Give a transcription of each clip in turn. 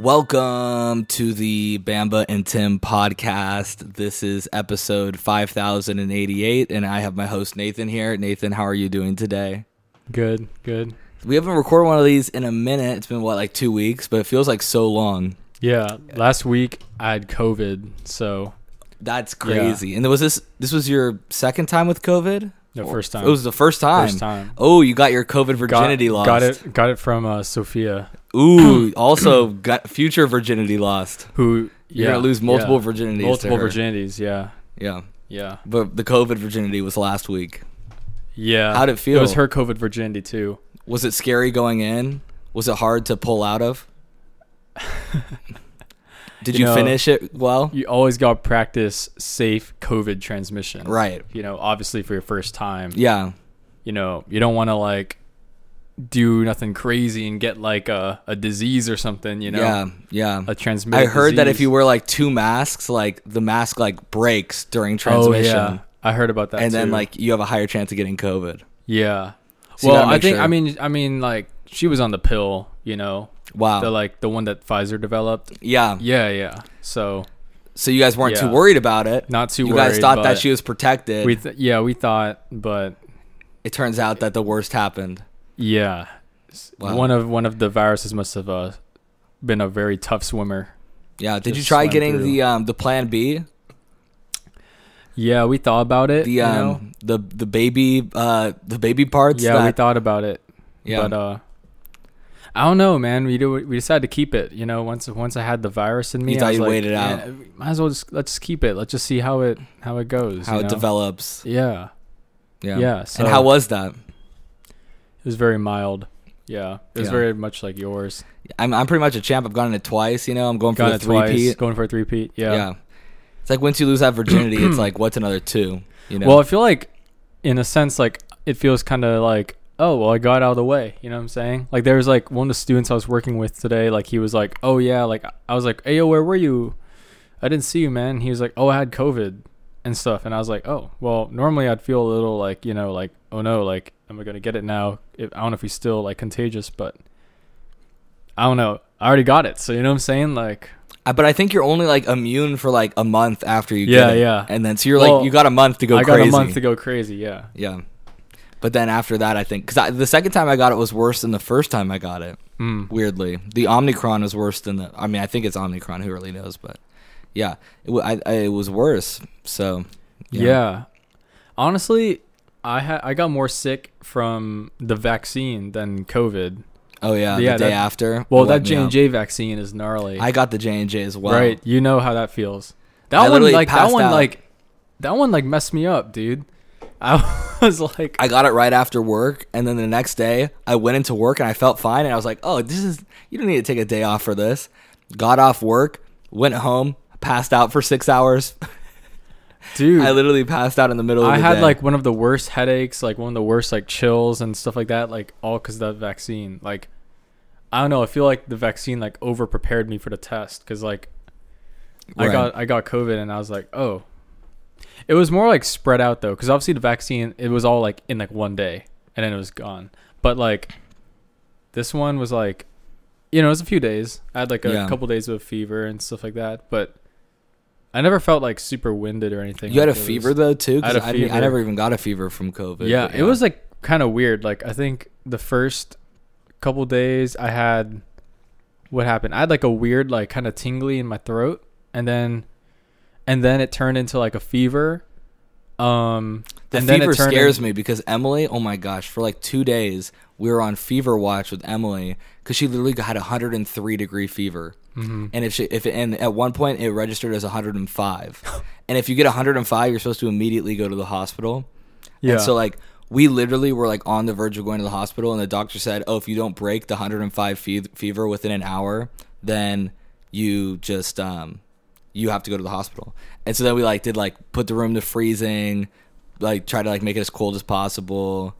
Welcome to the Bamba and Tim podcast. This is episode 5088, and I have my host Nathan here. Nathan, how are you doing today? Good, good. We haven't recorded one of these in a minute. It's been, what, like two weeks, but it feels like so long. Yeah, last week I had COVID, so That's crazy. And was this this was your second time with COVID? The Or- first time. It was the first time. First time. Oh, you got your COVID got, virginity lost. got it. Got it from uh, Sophia, Ooh, also got future virginity lost. who You're yeah, gonna lose multiple yeah. virginities. multiple virginities. Yeah, Yeah, yeah, but the COVID virginity was last week. yeah. How'd it feel? It was her COVID virginity too. Was it scary going in? Was it hard to pull out of? Did you, You know- finish it well? You always got to practice safe COVID transmission. Right. You know, obviously for your first time. Yeah. You know, you don't want to like do nothing crazy and get like a, a disease or something. You know, yeah. Yeah. a transmitted. I heard that if you wear like two masks, like the mask like breaks during oh, transmission. Oh transmission. yeah, I heard about that. and then like you have a higher chance of getting COVID. Yeah. So well, I think sure. I mean I mean like she was on the pill, you know, Wow. the like the one that Pfizer developed. yeah. Yeah, yeah. So So you guys weren't too worried about it. not too you worried. guys thought that she was protected. We th- yeah we thought, but it turns out that the worst happened. yeah, Wow. one of one of the viruses must have uh, been a very tough swimmer. Yeah. Did you try getting through. the um the plan B? Yeah, we thought about it. The you um know? the the baby uh the baby parts yeah, we thought about it, yeah. but uh. I don't know, man. We do. We decided to keep it. You know, once once I had the virus in me, You I thought was like, wait it out. "Yeah, might as well just let's just keep it. Let's just see how it how it goes. how it know? develops. Yeah. Yeah. Yeah, so- and how was that? It was very mild. Yeah, it was Yeah. very much like yours. I'm I'm pretty much a champ. I've gotten it twice. You know, I'm going for Got the three peat. Going for a three peat. Yeah. Yeah. It's like once you lose that virginity, it's like what's another two? You know. Well, I feel like, in a sense, like it feels kind of like, oh, well, I got out of the way. You know what I'm saying? Like there was like one of the students I was working with today. Like he was like, oh yeah, like I was like, hey yo, where were you? I didn't see you, man. He was like, oh, I had COVID and stuff, and I was like, oh, well, normally I'd feel a little like, you know, like, oh no, like, am I gonna get it now? If, I don't know if he's still like contagious, but I don't know. I already got it, so you know what I'm saying? Like, Uh, but I think you're only like immune for like a month after you Yeah, get it. yeah. And then so you're Well, like you got a month to go I crazy. got a month to go crazy. Yeah. Yeah. But then after that, I think because the second time I got it was worse than the first time I got it. Mm. Weirdly, the Omicron was worse than the. I mean, I think it's Omicron. Who really knows? But yeah, it, I, I, it was worse. So Yeah. Honestly, I ha- I got more sick from the vaccine than COVID. Oh yeah, Yeah, the day that- after. Well, that J and J vaccine is gnarly. I got the J and J as well. Right. You know how that feels. That I one like that one out. like that one like messed me up, dude. I was like I got it right after work, and then the next day I went into work and I felt fine, and I was like, "Oh, this is you don't need to take a day off for this." Got off work, went home, passed out for six hours. dude, I literally passed out in the middle. of I the had day. like one of the worst headaches, like one of the worst like chills and stuff like that, like all of that vaccine. Like I don't know, I feel like the vaccine like over prepared me for the test cuz like I got I got COVID and I was like, "Oh." It was more like spread out though cuz obviously the vaccine it was all like in like one day and then it was gone. But like this one was like you know, it was a few days. I had like a Yeah. couple days of fever and stuff like that, but I never felt like super winded or anything. You had a like, fever though too. I had a I, didn't- I never even got a fever from COVID. yeah, but it was like kind of weird. Like I think the first couple days I had what happened? I had like a weird like kind of tingly in my throat and then and then it turned into like a fever. Um The and fever scares in- me because Emily, oh my gosh, for like two days we were on fever watch with Emily because she literally had a 103 degree fever, Mhm. and if she if and at one point it registered as 105, and if you get 105, you're supposed to immediately go to the hospital. Yeah. And so like we literally were like on the verge of going to the hospital, and the doctor said, "Oh, if you don't break the 105 fe- fever within an hour, then you just um you have to go to the hospital." And so then we like did like put the room to freezing, like try to like make it as cold as possible,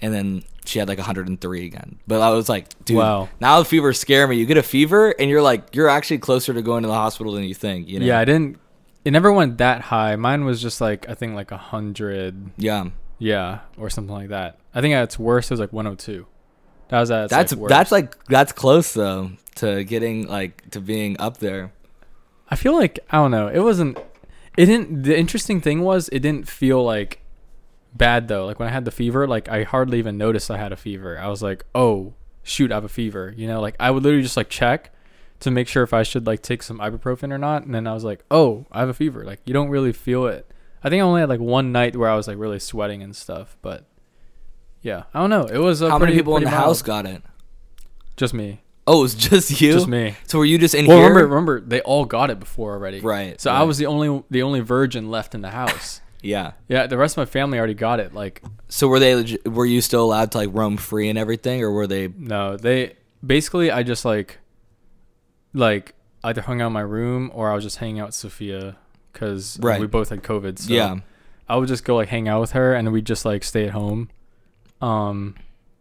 and then she had like 103 again. But I was like, dude, Wow. now the fever scare me. You get a fever, and you're like, you're actually closer to going to the hospital than you think. You know? Yeah, I didn't it never went that high. Mine was just like I think like a hundred Yeah. yeah, or something like that. I think at its worst it was like one oh two. That was at That's like, that's like that's close though to getting like to being up there. I feel like I don't know. It wasn't. It didn't. The interesting thing was it didn't feel like bad though. Like when I had the fever, like I hardly even noticed I had a fever. I was like, oh shoot, I have a fever. You know, like I would literally just like check to make sure if I should like take some ibuprofen or not, and then I was like, oh, I have a fever. Like you don't really feel it. I think I only had like one night where I was like really sweating and stuff, but yeah, I don't know. It was How many people in the pretty house got it? Just me. Oh, it was just you. Just me. So were you just in Well, here? remember, remember, they all got it before already. Right, So I was the only the only virgin left in the house. Yeah. yeah, the rest of my family already got it. Like, So were they? Were you still allowed to like roam free and everything, or were they? no, they basically I just like, like either hung out in my room or I was just hanging out with Sophia because Right. we both had COVID. So yeah. I would just go like hang out with her and we'd just like stay at home, um,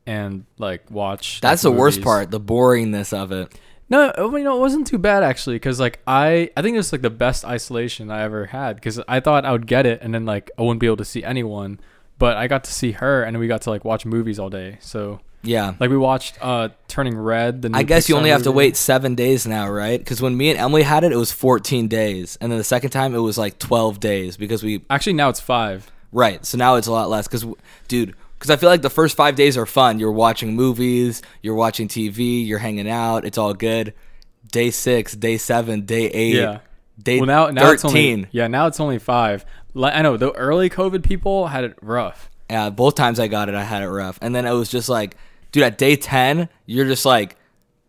and like watch. That's like, the worst part. The boringness of it. No, you know, it wasn't too bad actually, because like I, I think it was like the best isolation I ever had, because I thought I would get it and then like I wouldn't be able to see anyone, but I got to see her and we got to like watch movies all day. So Yeah. like we watched uh Turning Red. The new I guess you Pixar only have to wait seven days now, right? Because when me and Emily had it, it was 14 days, and then the second time it was like 12 days because we Actually, now it's five. right. So now it's a lot less. Because, dude, because I feel like the first five days are fun. You're watching movies, you're watching TV, you're hanging out. It's all good. Day six, day seven, day eight, Yeah. day Well, now now it's thirteen. only yeah now it's only five. I know the early COVID people had it rough. Yeah, both times I got it, I had it rough. And then it was just like, dude, at day 10, you're just like,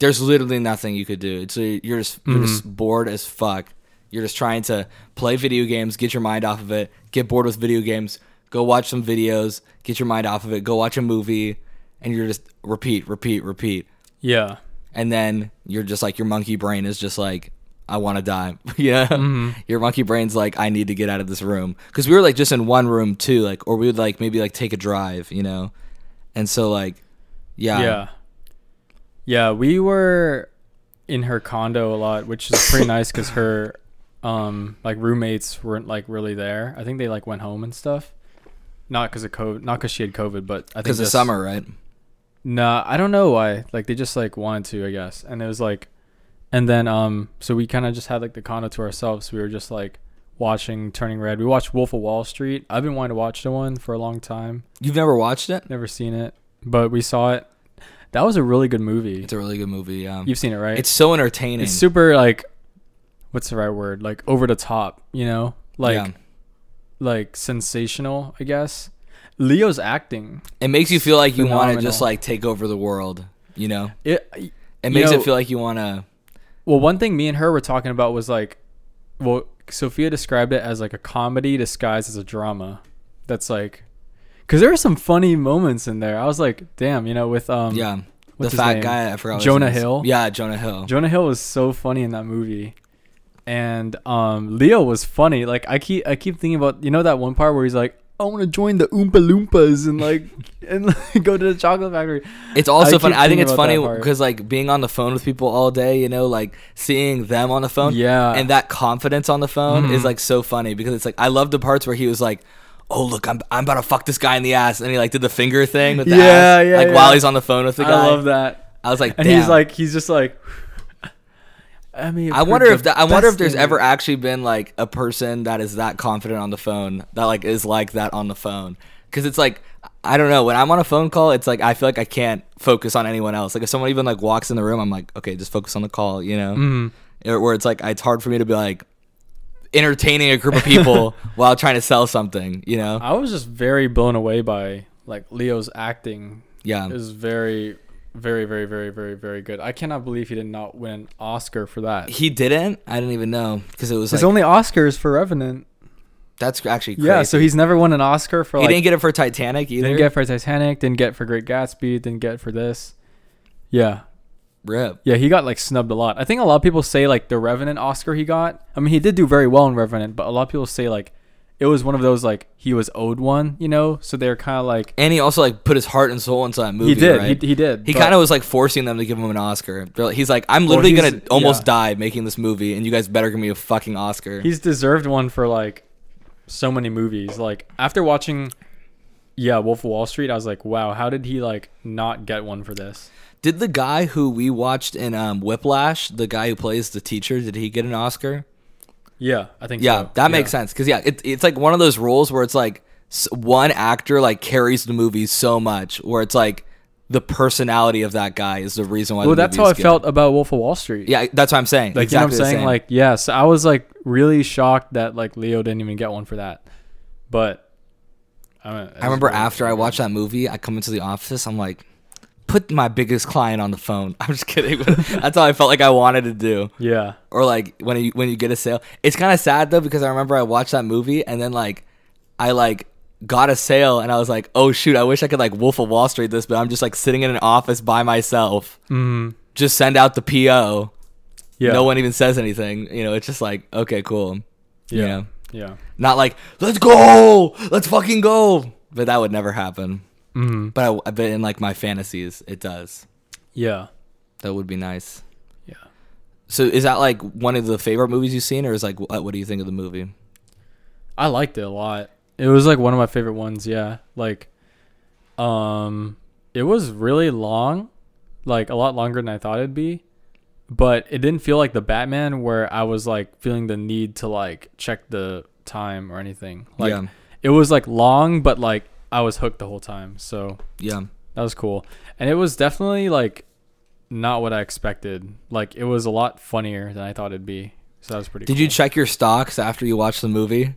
there's literally nothing you could do. So uh, you're just, you're just mm-hmm. bored as fuck. You're just trying to play video games, get your mind off of it, get bored with video games, go watch some videos, get your mind off of it, go watch a movie, and you're just repeat, repeat, repeat. Yeah. And then you're just like, your monkey brain is just like, I want to die. yeah. Your monkey brain's like, I need to get out of this room. Cause we were like just in one room too, like, or we would like maybe like take a drive, you know? And so like, yeah. Yeah. Yeah, we were in her condo a lot, which is pretty nice because her um like roommates weren't like really there. I think they like went home and stuff. Not because of COVID, not because she had COVID, but I think Cause of just- summer, right? Nah, I don't know why. Like they just like wanted to, I guess. And it was like, and then um, so we kind of just had like the condo to ourselves. We were just like watching Turning Red. We watched Wolf of Wall Street. I've been wanting to watch the one for a long time. You've never watched it? Never seen it, but we saw it. That was a really good movie. It's a really good movie. Yeah. You've seen it, right? It's so entertaining. it's super like, what's the right word? Like over the top, you know? Like Yeah. Like sensational, I guess. Leo's acting. It makes you feel like you want to just like take over the world, you know? It It You makes know- it feel like you want to. Well, one thing me and her were talking about was like, well, Sophia described it as like a comedy disguised as a drama. That's like, because there were some funny moments in there. I was like, damn, you know, with um, Yeah. The fat name? guy, I forgot. Jonah. Hill? Yeah, Jonah Hill. Jonah Hill was so funny in that movie, and um, Leo was funny. Like I keep I keep thinking about you know that one part where he's like, I want to join the Oompa Loompas and like and like, go to the chocolate factory. It's also I funny. I think it's funny because like being on the phone with people all day, you know, like seeing them on the phone, Yeah. and that confidence on the phone is Mhm. like so funny because it's like I love the parts where he was like, "Oh look, I'm I'm about to fuck this guy in the ass," and he like did the finger thing with the Yeah, ass, yeah, like yeah. while he's on the phone with the guy. I love that. I was like, And he's like, he's just like. I mean, I wonder if that, I wonder if there's ever actually been like a person that is that confident on the phone that like is like that on the phone. Because it's like I don't know. When I'm on a phone call it's like I feel like I can't focus on anyone else. Like if someone even like walks in the room I'm like okay just focus on the call you know? Mhm. Or- where it's like it's hard for me to be like entertaining a group of people while trying to sell something you know? I was just very blown away by like Leo's acting. yeah. It was very, very, very, very, very, very good. I cannot believe he did not win an Oscar for that. he didn't I didn't even know because it was His like only Oscars for Revenant. that's actually crazy. Yeah, so he's never won an Oscar for he like didn't get it for Titanic either didn't get for Titanic, didn't get for Great Gatsby, didn't get for this. Yeah. rip Yeah, he got like snubbed a lot. I think a lot of people say like the Revenant Oscar he got. I mean, he did do very well in Revenant, but a lot of people say like it was one of those like he was owed one, you know? So they're kind of like and he also like put his heart and soul into that movie he did, right? he, he did. He kind of was like forcing them to give him an Oscar. He's like, I'm literally he's- gonna almost yeah. die making this movie, and you guys better give me a fucking Oscar. he's deserved one for like so many movies. Like after watching yeah, Wolf of Wall Street, I was like, wow, how did he like not get one for this? Did the guy who we watched in um, Whiplash, the guy who plays the teacher, did he get an Oscar? Yeah, I think Yeah, so. that makes sense. Because yeah, it, it's like one of those roles where it's like one actor like carries the movie so much, where it's like the personality of that guy is the reason why. Well, the that's how I good. felt about Wolf of Wall Street. Yeah, that's what I'm saying. Like exactly you know what I'm saying? same. Like yeah, so I was like really shocked that like Leo didn't even get one for that. But I, mean, I remember after I watched that movie, I come into the office. I'm like, put my biggest client on the phone. I'm just kidding. that's all I felt like I wanted to do. Yeah. Or like when you when you get a sale, it's kind of sad though because I remember I watched that movie and then like I like got a sale and I was like, oh shoot, I wish I could like Wolf of Wall Street this, but I'm just like sitting in an office by myself. Mm, Just send out the PO. yeah. No one even says anything. You know, it's just like okay, cool. Yeah. You know? Yeah. Not like let's go, let's fucking go. But that would never happen. Mm, But I, but in like my fantasies, it does. yeah. That would be nice. Yeah. So is that like one of the favorite movies you've seen, or is like what, what do you think of the movie? I liked it a lot. It was like one of my favorite ones, yeah. Like um it was really long, like a lot longer than I thought it'd be. But it didn't feel like the Batman where I was like feeling the need to like check the time or anything. Like yeah, it was like long but like I was hooked the whole time. So yeah. that was cool. And it was definitely like not what I expected. Like it was a lot funnier than I thought it'd be. So that was pretty Did cool. you check your stocks after you watched the movie?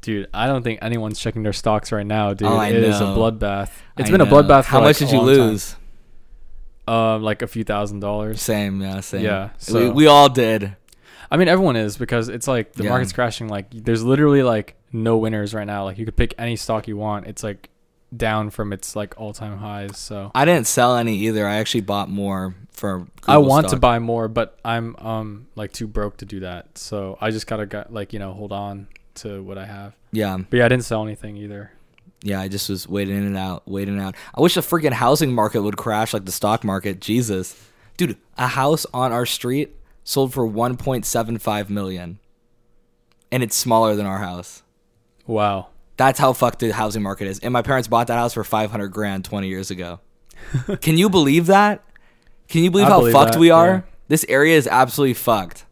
Dude, I don't think anyone's checking their stocks right now, dude. Oh, It is a bloodbath. It's I been a bloodbath. How like much did you long time. lose? Um, like a few thousand dollars. Same, yeah, same. Yeah, we, we all did. I mean, everyone is because it's like the Yeah. market's crashing. Like, there's literally like no winners right now. Like, you could pick any stock you want. It's like down from its like all time highs. So I didn't sell any either. I actually bought more for. I Google want to buy more, but I'm um like too broke to do that. So I just gotta got like you know hold on to what I have. Yeah, But yeah, I didn't sell anything either. yeah. I just was waiting in and out, waiting out. I wish the freaking housing market would crash like the stock market. Jesus, dude, a house on our street sold for 1.75 million, and it's smaller than our house. Wow. That's how fucked the housing market is. And my parents bought that house for 500 grand 20 years ago. Can you believe that? Can you believe I how believe fucked that, we are? yeah. This area is absolutely fucked.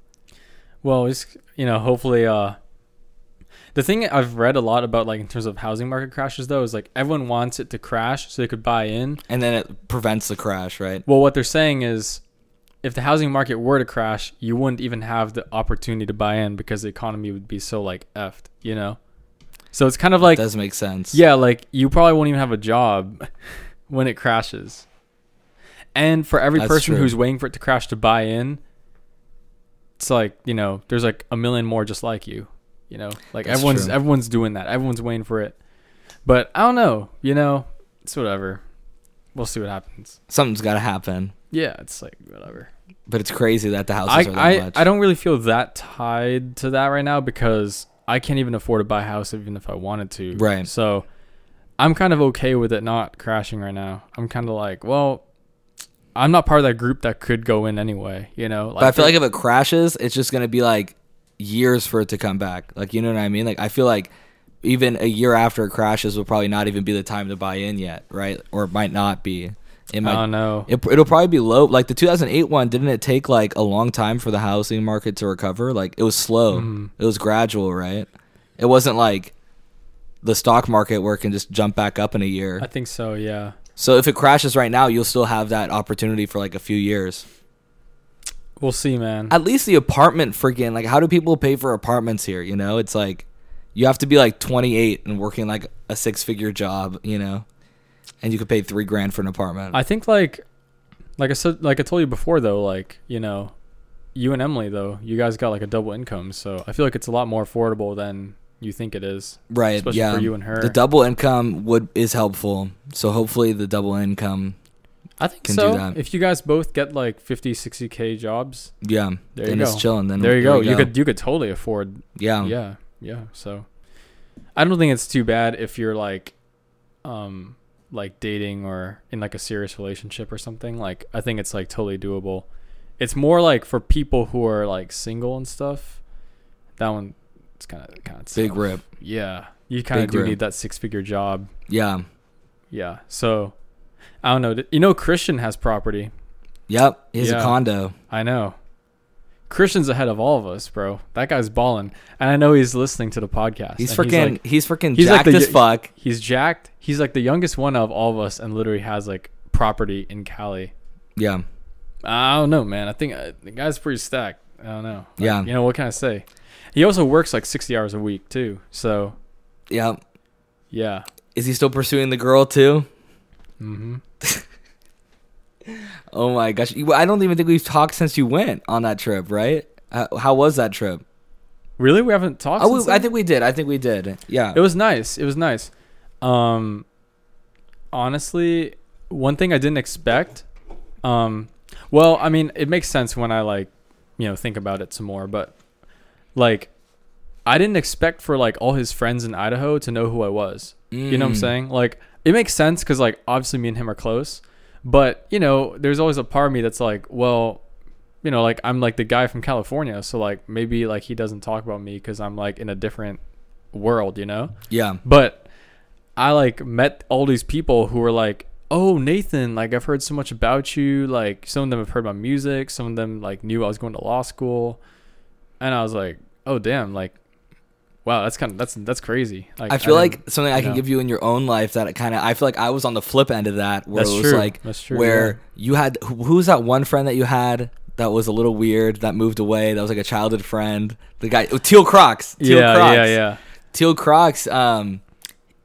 Well, it's you know, hopefully uh the thing I've read a lot about like in terms of housing market crashes though is like everyone wants it to crash so they could buy in. And then it prevents the crash, right? Well, what they're saying is if the housing market were to crash, you wouldn't even have the opportunity to buy in because the economy would be so like effed, you know? So it's kind of like does make sense. yeah, like you probably won't even have a job when it crashes. And for every That's person true. who's waiting for it to crash to buy in, it's like, you know, there's like a million more just like you. You know? Like That's everyone's true. everyone's doing that. Everyone's waiting for it. But I don't know, you know, it's whatever. We'll see what happens. Something's got to happen. Yeah, it's like whatever. But it's crazy that the houses I, are that I, much. I don't really feel that tied to that right now because I can't even afford to buy a house even if I wanted to. Right. So I'm kind of okay with it not crashing right now. I'm kind of like, well, I'm not part of that group that could go in anyway, you know? but I feel like if it crashes, it's just going to be like years for it to come back. Like, you know what I mean? Like, I feel like even a year after it crashes will probably not even be the time to buy in yet, right? Or it might not be. It I might. don't know. It, it'll probably be low. Like the 2008 one, didn't it take like a long time for the housing market to recover? Like it was slow. Mhm. It was gradual, right? It wasn't like the stock market where it can just jump back up in a year. I think so, yeah. So if it crashes right now, you'll still have that opportunity for like a few years. We'll see, man. At least the apartment freaking like how do people pay for apartments here, you know? It's like you have to be like 28 and working like a six-figure job, you know? And you could pay 3 grand for an apartment. I think like like I said like I told you before though, like, you know, you and Emily though, you guys got like a double income, so I feel like it's a lot more affordable than you think it is. right, especially yeah. for you and her. The double income would is helpful. So hopefully the double income, I think can do so. that. If you guys both get like 50, 60k jobs, yeah, There then you it's go. chilling. Then there you go. we You could you could totally afford yeah, yeah yeah so i don't think it's too bad if you're like um like dating or in like a serious relationship or something like i think it's like totally doable it's more like for people who are like single and stuff that one it's kind of kind of big rip. yeah you kind of do room. need that six figure job. Yeah. Yeah. So I don't know. You know, Christian has property. Yep. He has Yeah. a condo. I know. Christian's ahead of all of us, bro. That guy's balling, and I know he's listening to the podcast. He's freaking. like- He's freaking he's like jacked the as fuck. he's jacked. He's like the youngest one of all of us, and literally has like property in Cali. Yeah. I don't know, man. I think uh, the guy's pretty stacked. I don't know. Like, Yeah. You know what can I say? He also works like sixty hours a week too. So Yeah. yeah. Is he still pursuing the girl too? Mm-hmm. Oh my gosh! I don't even think we've talked since you went on that trip, right? How, how was that trip? Really, we haven't talked. Oh, since we, I think we did. I think we did. Yeah. It was nice. It was nice. Um, honestly, one thing I didn't expect. Um, well, I mean, it makes sense when I like, you know, think about it some more. But like, I didn't expect for like all his friends in Idaho to know who I was. You know what I'm Mm. saying? Like, it makes sense because like obviously me and him are close. But you know, there's always a part of me that's like, well, you know, like I'm like the guy from California, so like maybe like he doesn't talk about me because I'm like in a different world, you know. Yeah. But I like met all these people who were like, "Oh, Nathan, like I've heard so much about you. Like some of them have heard my music, some of them like knew I was going to law school." And I was like, "Oh, damn, like wow, that's kind of that's that's crazy." Like I feel didn't- like something I can know. give you in your own life that kind of I feel like I was on the flip end of that where That's it was true. like That's true, where yeah. you had who, who's that one friend that you had that was a little weird that moved away that was like a childhood friend the guy oh, Teal Crocs Teal yeah, Crocs yeah, yeah. Teal Crocs um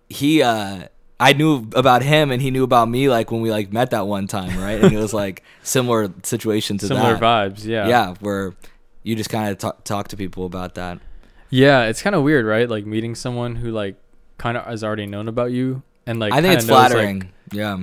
he uh I knew about him and he knew about me like when we like met that one time right and it was like similar situation to Similar that vibes, yeah. yeah where you just kind of talk, talk to people about that Yeah, it's kind of weird, right? Like meeting someone who like kind of has already known about you and like I think it's knows, like- flattering yeah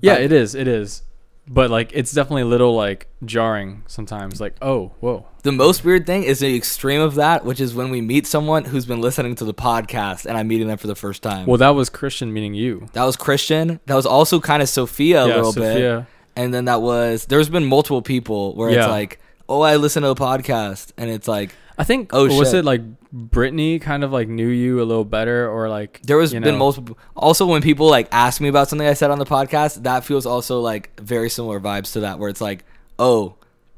Yeah, But- it is. It is. But like, it's definitely a little like jarring sometimes. Like, oh, whoa. The most weird thing is the extreme of that, which is when we meet someone who's been listening to the podcast and I'm meeting them for the first time. Well, that was Christian meeting you. that was Christian. That was also kind of Sophia a yeah, little bit. Sophia. And then that was there's been multiple people where it's like, "Oh, I listen to a podcast." And it's like I think. Oh, was shit. it like Brittany kind of like knew you a little better, or like there was you been know- multiple also when people like ask me about something I said on the podcast, that feels also like very similar vibes to that where it's like, "Oh,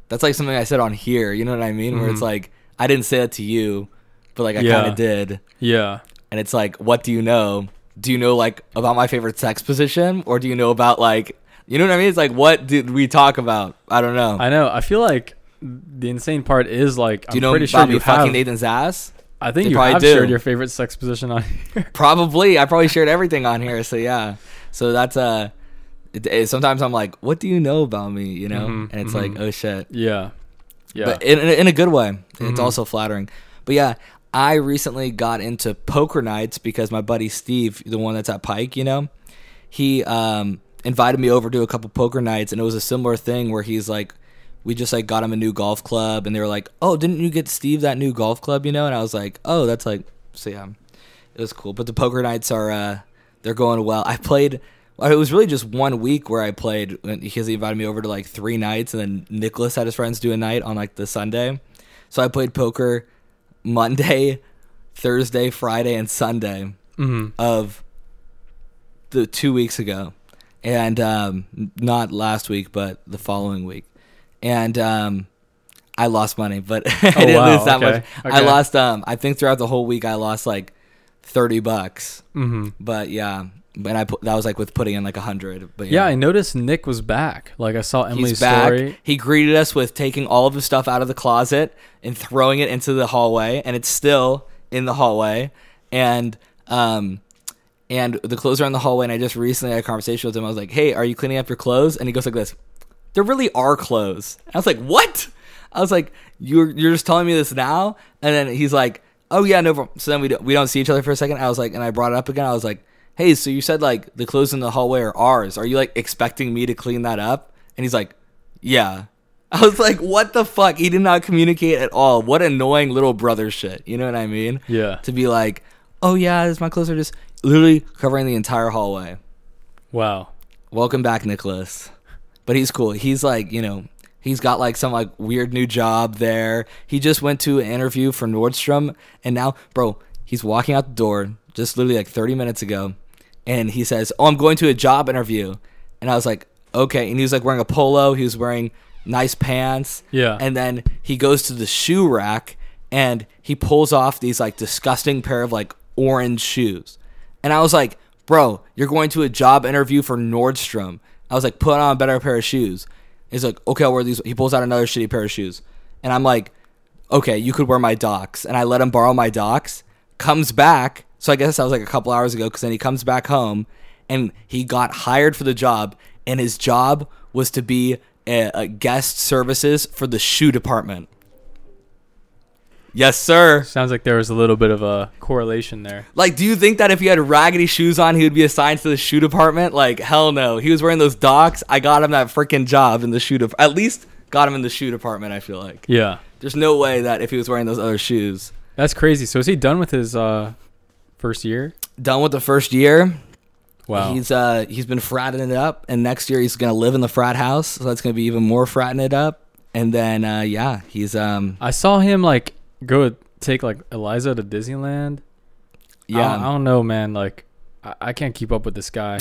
that's like something I said on here." You know what I mean? Where it's Mhm. like, I didn't say it to you, but like I Yeah. kind of did. Yeah. and it's like, what do you know? Do you know like about my favorite sex position, or do you know about like, you know what I mean? It's like, what did we talk about? I don't know. I know. I feel like the insane part is like do you I'm know pretty sure you fucking have. Nathan's ass? I think They you probably have do. shared your favorite sex position on here. Probably. I probably shared everything on here. So yeah. So that's uh, it, it- sometimes I'm like, what do you know about me? You know, Mhm, and it's mhm. like, oh shit. yeah. Yeah. But in, in, a- in a good way. It's Mhm. also flattering. But yeah, I recently got into poker nights because my buddy Steve, the one that's at Pike, you know, he um, invited me over to a couple poker nights, and it was a similar thing where he's like, we just like got him a new golf club, and they were like, oh, didn't you get Steve that new golf club, you know? And I was like, oh, that's like, so yeah, it was cool. But the poker nights are, uh, they're going well. I played. It was really just one week where I played because he invited me over to like three nights, and then Nicholas had his friends do a night on like the Sunday. So I played poker Monday, Thursday, Friday, and Sunday hmm of the two weeks ago, and um, not last week, but the following week, and um, I lost money, but I Oh, didn't wow, lose that okay, much. I lost. Um, I think throughout the whole week, I lost like thirty bucks. hmm But yeah, and I put that was like with putting in like a hundred. But Yeah, yeah, I noticed Nick was back. Like I saw Emily's he's back. story. He greeted us with taking all of the stuff out of the closet and throwing it into the hallway, and it's still in the hallway. And um, and the clothes are in the hallway. And I just recently had a conversation with him. I was like, "Hey, are you cleaning up your clothes?" And he goes like this: "There really are clothes." I was like, "What?" I was like, "You're you're just telling me this now?" And then he's like, "Oh yeah, no." problem." So then we don't, we don't see each other for a second. I was like, and I brought it up again. I was like, "Hey, so you said like the clothes in the hallway are ours. Are you like expecting me to clean that up?" And he's like, "Yeah." I was like, "What the fuck?" He did not communicate at all. What annoying little brother shit. You know what I mean? Yeah. To be like, "Oh yeah, this my clothes are just literally covering the entire hallway." Wow. Welcome back, Nicholas. But he's cool. He's like, you know, he's got like some like weird new job there. He just went to an interview for Nordstrom, and now, bro, he's walking out the door, just literally like 30 minutes ago, and he says, "Oh, I'm going to a job interview," and I was like, "Okay," and he was like wearing a polo, he was wearing nice pants, Yeah. and then he goes to the shoe rack and he pulls off these like disgusting pair of like orange shoes, and I was like, "Bro, you're going to a job interview for Nordstrom." I was like, "Put on a better pair of shoes." He's like, "Okay, I'll wear these." He pulls out another shitty pair of shoes, and I'm like, "Okay, you could wear my docs," and I let him borrow my docs. Comes back, so I guess that was like a couple hours ago. Because then he comes back home, and he got hired for the job, and his job was to be a, a guest services for the shoe department. Yes, sir. Sounds like there was a little bit of a correlation there. Like, do you think that if he had raggedy shoes on, he would be assigned to the shoe department? Like, hell no. He was wearing those docs. I got him that freaking job in the shoe department. At least got him in the shoe department, I feel like. Yeah. There's no way that if he was wearing those other shoes. That's crazy. So is he done with his uh first year? Done with the first year. Wow. He's uh he's been fratting it up, and next year he's gonna live in the frat house, so that's gonna be even more fratting it up. And then uh yeah, he's um I saw him like go take like Eliza to Disneyland. yeah I, I don't know, man. Like, I, I can't keep up with this guy.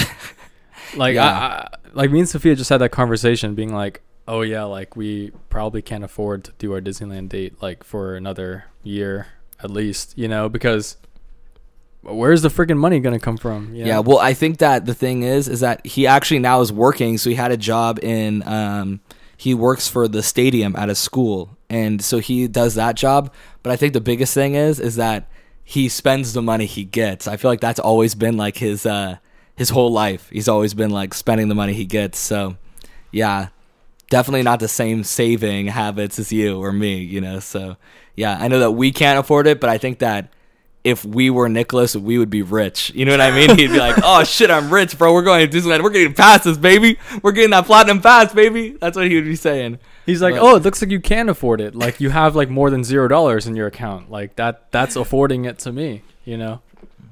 like, Yeah. I, I, like me and Sophia just had that conversation, being like, "Oh yeah, like we probably can't afford to do our Disneyland date like for another year at least, you know, because where's the freaking money gonna come from? you Yeah, well, I think that the thing is, is that he actually now is working. So he had a job in, um, he works for the stadium at a school, and so he does that job. But I think the biggest thing is, is that he spends the money he gets. I feel like that's always been like his, uh, his whole life. He's always been like spending the money he gets. So, yeah, definitely not the same saving habits as you or me. You know, so yeah, I know that we can't afford it, but I think that if we were Nicholas, we would be rich. You know what I mean? He'd be like, "Oh shit, I'm rich, bro. We're going to Disneyland. We're getting passes, baby. We're getting that platinum pass, baby." That's what he would be saying. He's like, But- "Oh, it looks like you can afford it. Like you have like more than zero dollars in your account. Like that. That's affording it to me, you know."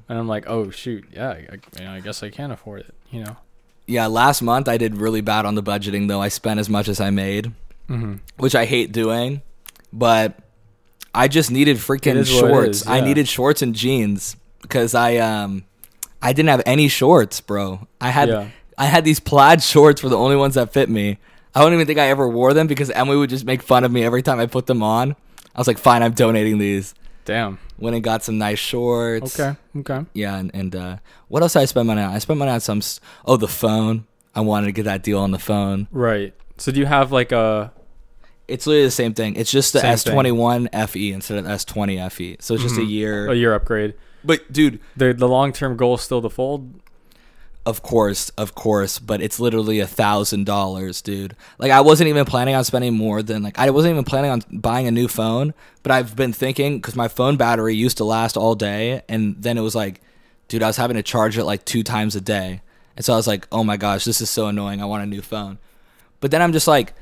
And I'm like, "Oh shoot, yeah, I, you know, I guess I can afford it, you know." Yeah, last month I did really bad on the budgeting though. I spent as much as I made, Mm-hmm. which I hate doing, but I just needed freaking It is what it shorts. is, I needed shorts and jeans because I um I didn't have any shorts, bro. I had Yeah. I had these plaid shorts were the only ones that fit me. I don't even think I ever wore them because Emily would just make fun of me every time I put them on. I was like, fine, I'm donating these. Damn. Went and got some nice shorts. Okay. Okay. Yeah, and, and uh, what else did I spend money on? I spent money on some. s- Oh, the phone. I wanted to get that deal on the phone. Right. So do you have like a It's literally the same thing. It's just the Same S twenty one FE instead of S twenty FE. So it's just a Mhm. year. a year upgrade? But dude, The the long term goal is still to fold. Of course, of course, but it's literally a thousand dollars, dude. Like I wasn't even planning on spending more than like I wasn't even planning on buying a new phone, but I've been thinking because my phone battery used to last all day, and then it was like, dude, I was having to charge it like two times a day, and so I was like, oh my gosh, this is so annoying. I want a new phone, but then I'm just like,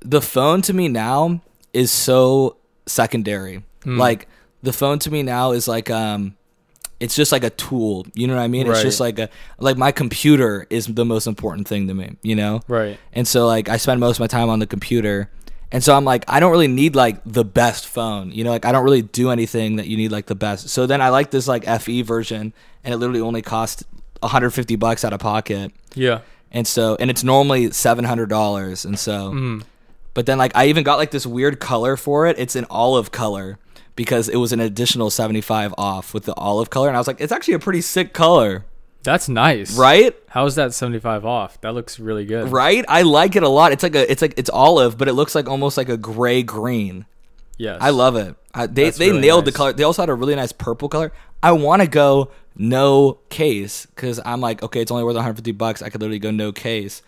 the phone to me now is so secondary. Mm. Like the phone to me now is like um it's just like a tool. You know what I mean? It's just like a like my computer is the most important thing to me, you know? Right. And so like I spend most of my time on the computer. And so I'm like I don't really need like the best phone. You know, like I don't really do anything that you need like the best. So then I like this like FE version and it literally only costs 150 bucks out of pocket. Yeah. And so and it's normally $700 and so Mm. but then like I even got like this weird color for it. It's an olive color because it was an additional 75 off with the olive color and I was like it's actually a pretty sick color, That's nice. right? How is that seventy five off? That looks really good. Right? I like it a lot. It's like a it's like it's olive but it looks like almost like a gray green. Yes. I love it. I, they That's they really nailed the color. They also had a really nice purple color. I want to go no case cuz I'm like okay, it's only worth 150 bucks. I could literally go no case.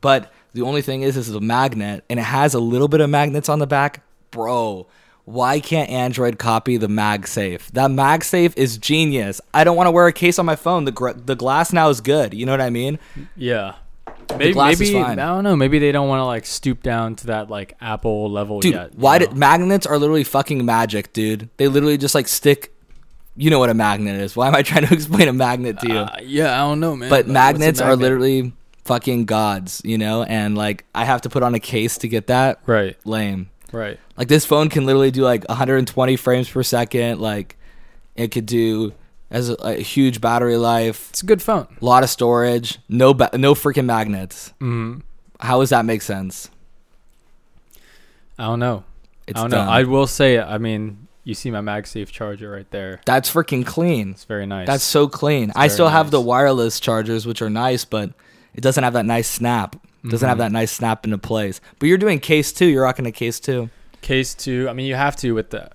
But the only thing is this is a magnet and it has a little bit of magnets on the back. Bro, why can't Android copy the MagSafe? That MagSafe is genius. I don't want to wear a case on my phone. The gr- the glass now is good. You know what I mean? Yeah. Maybe, glass is maybe fine. I don't know. Maybe they don't want to like stoop down to that like Apple level Dude, yet. why did magnets are literally fucking magic, dude. They literally just like stick you know what a magnet is. Why am I trying to explain a magnet to you? Uh, yeah, I don't know, man. but magnets are literally fucking gods, you know? And like I have to put on a case to get that. right, Lame. Right. Like this phone can literally do like 120 frames per second. Like it could do as a, a huge battery life, It's a good phone. a lot of storage, no ba- no freaking magnets. Mm. How does that make sense? I don't know. It's I don't dumb. know. I will say, I mean, you see my MagSafe charger right there. That's freaking clean. It's very nice. That's so clean. I very still have the wireless chargers, which are nice, but it doesn't have that nice snap. Doesn't have Mhm. that nice snap into place. But you're doing case two. You're rocking a case two. case two. I mean, you have to with the,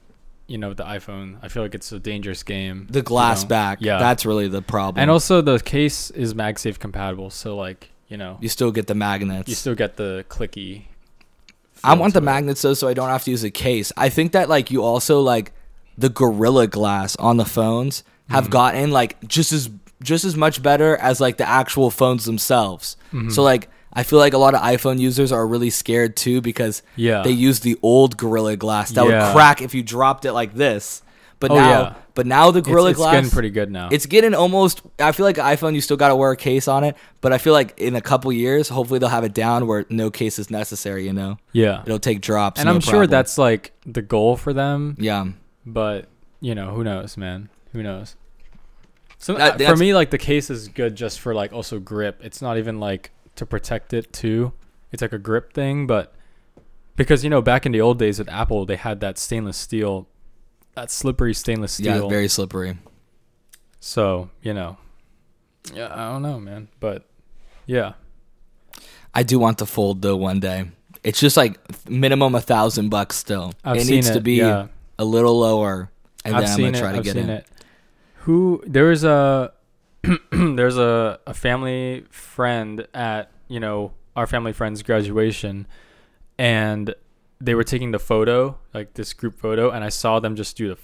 you know, with the iPhone. I feel like it's a dangerous game. The glass you know? back. Yeah. That's really the problem. and also the case is MagSafe compatible, so like you know, you still get the magnets. you still get the clicky. I want the it. magnets though, so I don't have to use a case. I think that like you also like the Gorilla Glass on the phones have Mhm. gotten like just as just as much better as like the actual phones themselves. Mhm. So like I feel like a lot of iPhone users are really scared too because Yeah. they use the old Gorilla Glass that would crack if you dropped it like this. But Oh, now, yeah. but now the Gorilla it's, Glass, it's getting pretty good now. it's getting almost. I feel like iPhone, you still got to wear a case on it, but I feel like in a couple years, hopefully they'll have it down where no case is necessary. You know, yeah. it'll take drops, And no I'm sure problem. that's like the goal for them, yeah. but you know, who knows, man? Who knows? So That- for me, like the case is good just for like also grip. It's not even like to protect it too. It's like a grip thing, but because you know back in the old days with Apple, they had that stainless steel, that slippery stainless steel. Yeah, very slippery. so you know, yeah, I don't know, man, but yeah, I do want to fold though one day. It's just like minimum a thousand bucks still. I've it needs it. to be yeah. a little lower, and I've then I'm gonna it. try to I've get in. it. Who there's a there's a a family friend at you know our family friend's graduation, and they were taking the photo like this group photo, and I saw them just do the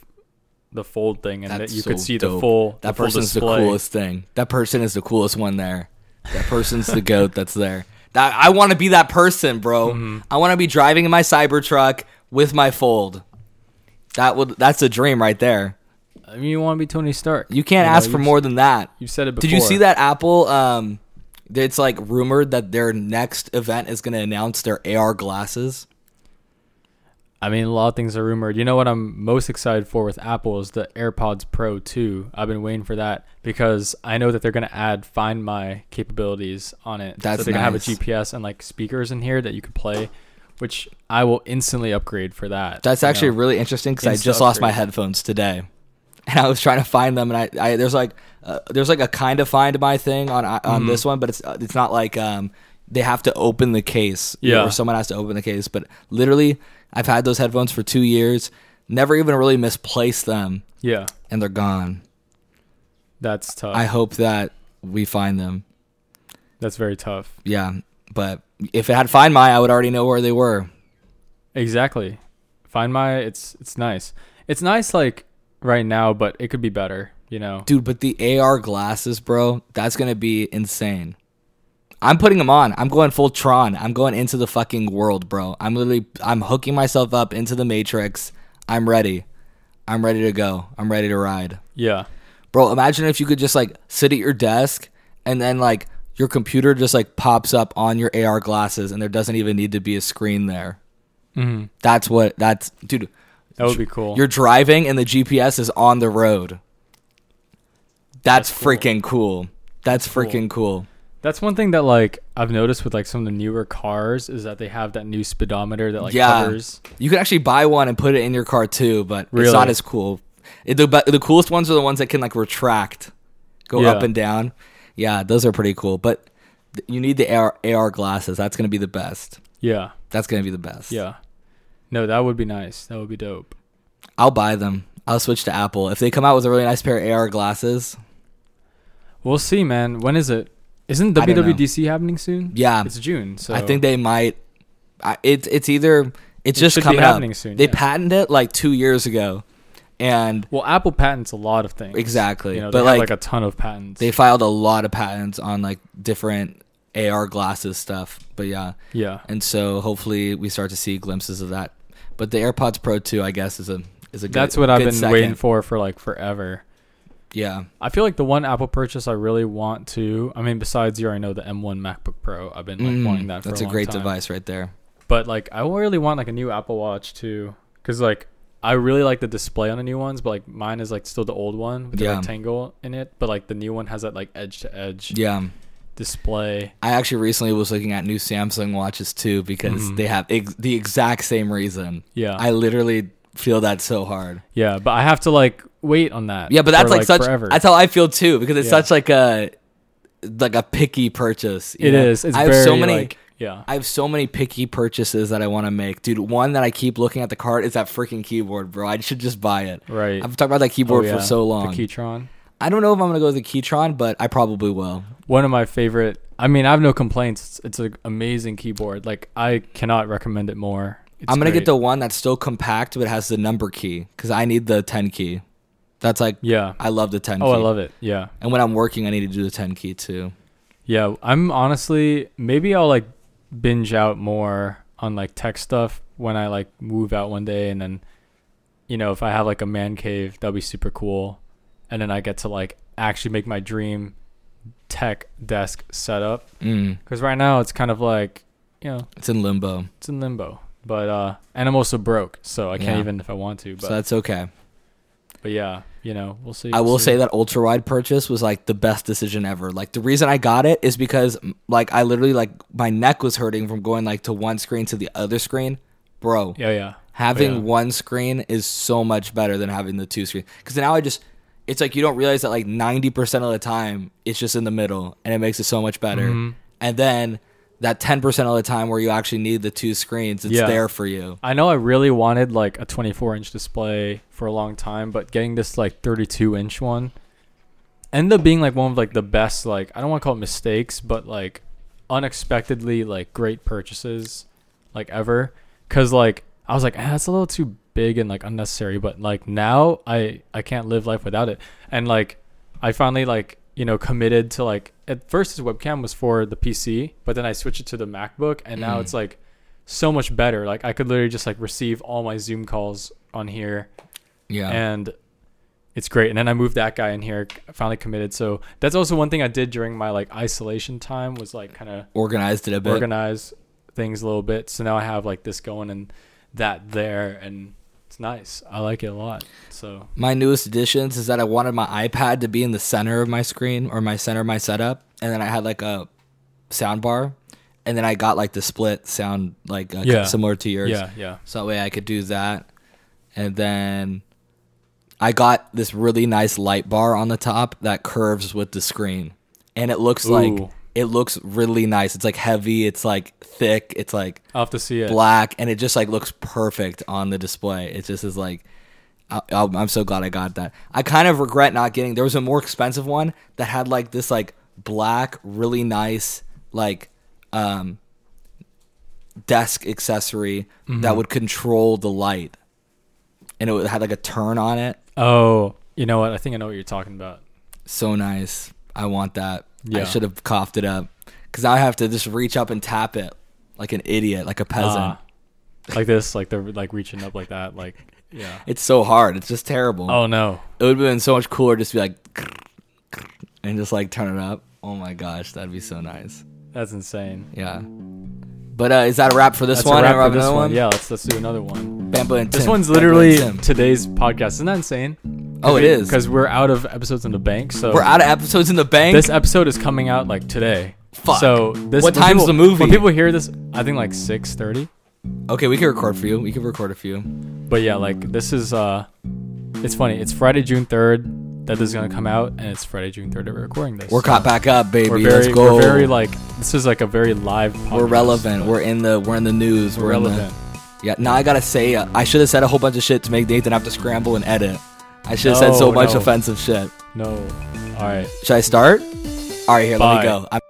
the fold thing, and That's you could so see the full That the full person's the coolest thing. That person is the coolest one there. That person's the goat that's there. That I want to be that person, bro. Mhm. I want to be driving in my Cybertruck with my fold. That would that's a dream right there. I mean, you want to be Tony Stark. You can't You know, ask for you've- more than that. You said it before. Did you see that Apple um it's like rumored that their next event is going to announce their AR glasses? I mean, a lot of things are rumored. You know what I'm most excited for with Apple is the AirPods Pro 2. I've been waiting for that because I know that they're going to add Find My capabilities on it. That's so they're going to have a GPS and like speakers in here that you could play, which I will instantly upgrade for that. That's you actually know? really interesting because I Insta just lost my upgrade. headphones today, and I was trying to find them, and I, I there's like uh, there's like a kind of find my thing on on Mhm. this one, but it's it's not like um they have to open the case, Yeah. or someone has to open the case. But literally, I've had those headphones for two years, never even really misplaced them, Yeah, and they're gone. that's tough. I hope that we find them. that's very tough. Yeah, but if it had Find My, I would already know where they were. Exactly. Find My, it's it's nice. It's nice like right now, but it could be better. You know. Dude, but the AR glasses, bro, that's gonna be insane. I'm putting them on. I'm going full Tron. I'm going into the fucking world, bro. I'm literally I'm hooking myself up into the Matrix. I'm ready. I'm ready to go. I'm ready to ride. Yeah. Bro, imagine if you could just like sit at your desk and then like your computer just like pops up on your AR glasses and there doesn't even need to be a screen there. hmm That's what that's dude. That would be cool. You're driving and the GPS is on the road. That's, That's cool. freaking cool. That's cool. freaking cool. That's one thing that like I've noticed with like some of the newer cars is that they have that new speedometer that like Yeah. covers. You can actually buy one and put it in your car too, but it's not as cool. It- the the coolest ones are the ones that can like retract, go Yeah. up and down. Yeah, those are pretty cool. But you need the AR, AR glasses. That's gonna be the best. Yeah. That's gonna be the best. Yeah. No, that would be nice. That would be dope. I'll buy them. I'll switch to Apple if they come out with a really nice pair of AR glasses. We'll see, man. When is it? Isn't I don't know. WWDC happening soon? Yeah, It's June, so I think they might. I, it's it's either it's It just coming up. soon, They yeah. patented it like two years ago, and Well, Apple patents a lot of things. exactly. You know, but they like, have like a ton of patents. they filed a lot of patents on like different AR glasses stuff. But yeah, yeah. and so hopefully we start to see glimpses of that. But the AirPods Pro 2, I guess, is a is a good, That's what I've been second. waiting for for like forever. Yeah, I feel like the one Apple purchase I really want to. I mean, besides you already know the M1 MacBook Pro. I've been like Mm, wanting that. For that's a, a, great time. device right there. But like, I really want like a new Apple Watch too, because like I really like the display on the new ones, but like mine is like still the old one with the Yeah. rectangle in it. But like the new one has that like edge to edge Yeah. Display. I actually recently was looking at new Samsung watches too because Mhm. they have ex- the exact same reason. Yeah, I literally feel that so hard. yeah, but I have to like wait on that. Yeah, but that's for, like, such. forever. That's how I feel too because it's Yeah. such like a like a picky purchase. It know? is. It's I have very so many. like yeah. I have so many picky purchases that I want to make, dude. One that I keep looking at the cart is that freaking keyboard, bro. I should just buy it. Right. I've talked about that Oh, keyboard yeah, for so long. The Keychron. I don't know if I'm gonna go with the Keychron, but I probably will. One of my favorite. I mean, I have no complaints. It's, it's an amazing keyboard. Like I cannot recommend it more. It's I'm gonna great. get the one that's still compact but has the number key because I need the 10 key. That's like Yeah. I love the 10 Oh, key. I love it. Yeah. And when I'm working, I need to do the 10 key too. Yeah, I'm honestly maybe I'll like binge out more on like tech stuff when I like move out one day and then you know, if I have like a man cave, that'll be super cool. And then I get to like actually make my dream tech desk setup Mm, cuz right now it's kind of like, you know, it's in limbo, it's in limbo. But uh and I'm also broke, so I can't Yeah. even if I want to, but so that's okay. but yeah, you know, we'll see. I we'll will see. say that ultra wide purchase was like the best decision ever. Like the reason I got it is because like I literally like my neck was hurting from going like to one screen to the other screen, bro. Yeah, yeah. Having yeah. one screen is so much better than having the two screens Because now I just, it's like you don't realize that like ninety percent of the time it's just in the middle, and it makes it so much better. Mhm. And then that ten percent of the time where you actually need the two screens, it's Yeah. there for you. I know I really wanted like a 24 inch display for a long time, but getting this like 32 inch one ended up being like one of like the best like I don't want to call it mistakes, but like unexpectedly like great purchases like ever. Cause like I was like, ah, that's a little too big and like unnecessary, but like now I I can't live life without it. And like I finally like you know committed to like at first this webcam was for the PC, but then I switched it to the MacBook, and now Mm. it's like so much better. Like I could literally just like receive all my Zoom calls on here, Yeah. and it's great. And then I moved that guy in here, finally committed. So that's also one thing I did during my like isolation time was like kind of Organized it a bit. organize things a little bit. So now I have like this going and that there, and it's nice. I like it a lot. So my newest additions is that I wanted my iPad to be in the center of my screen or my center of my setup, and then I had like a sound bar, and then I got like the split sound like uh, Yeah. similar to yours. yeah, yeah. So that way I could do that. And then I got this really nice light bar on the top that curves with the screen. And it looks like Ooh. It looks really nice. It's like heavy, it's like thick, it's like I'll have to see it. black and it just like looks perfect on the display. It just is like I, I- I'm so glad I got that. I kind of regret not getting. There was a more expensive one that had like this like black, really nice like um desk accessory Mm-hmm. that would control the light, and it had like a turn on it. Oh, you know what? I think I know what you're talking about. So nice. I want that. I should have coughed it up because I have to just reach up and tap it like an idiot, like a peasant. Ah. like this, like they're like reaching up like that, like yeah. It's so hard. It's just terrible. Oh no. It would have been so much cooler just to be like and just like turn it up. Oh my gosh, that'd be so nice. That's insane. Yeah. But uh, is that a wrap for this That's one? a wrap for this another one. Yeah, let's let's do another one. Bamba and This one's literally today's podcast. Isn't that insane? Oh, it is. because we're out of episodes in the bank. So We're out of episodes in the bank. This episode is coming out like today. Fuck. So this What when time's people- the movie? When people hear this, I think like six thirty. okay, we can record for you. We can record a few. But yeah, like this is uh, it's funny. It's Friday, June third that this is gonna come out, and it's Friday, June third that we're recording this. We're caught back up, baby. We're Let's very, go. we're very like this is like a very live. Podcast. We're relevant. We're in the we're in the news. We're We're, in the- relevant. yeah. Now I gotta say, uh, I should have said a whole bunch of shit to make Nathan have to scramble and edit. I should have said so much no. offensive shit. No, all right. Should I start? All right, here. Let me go. I'm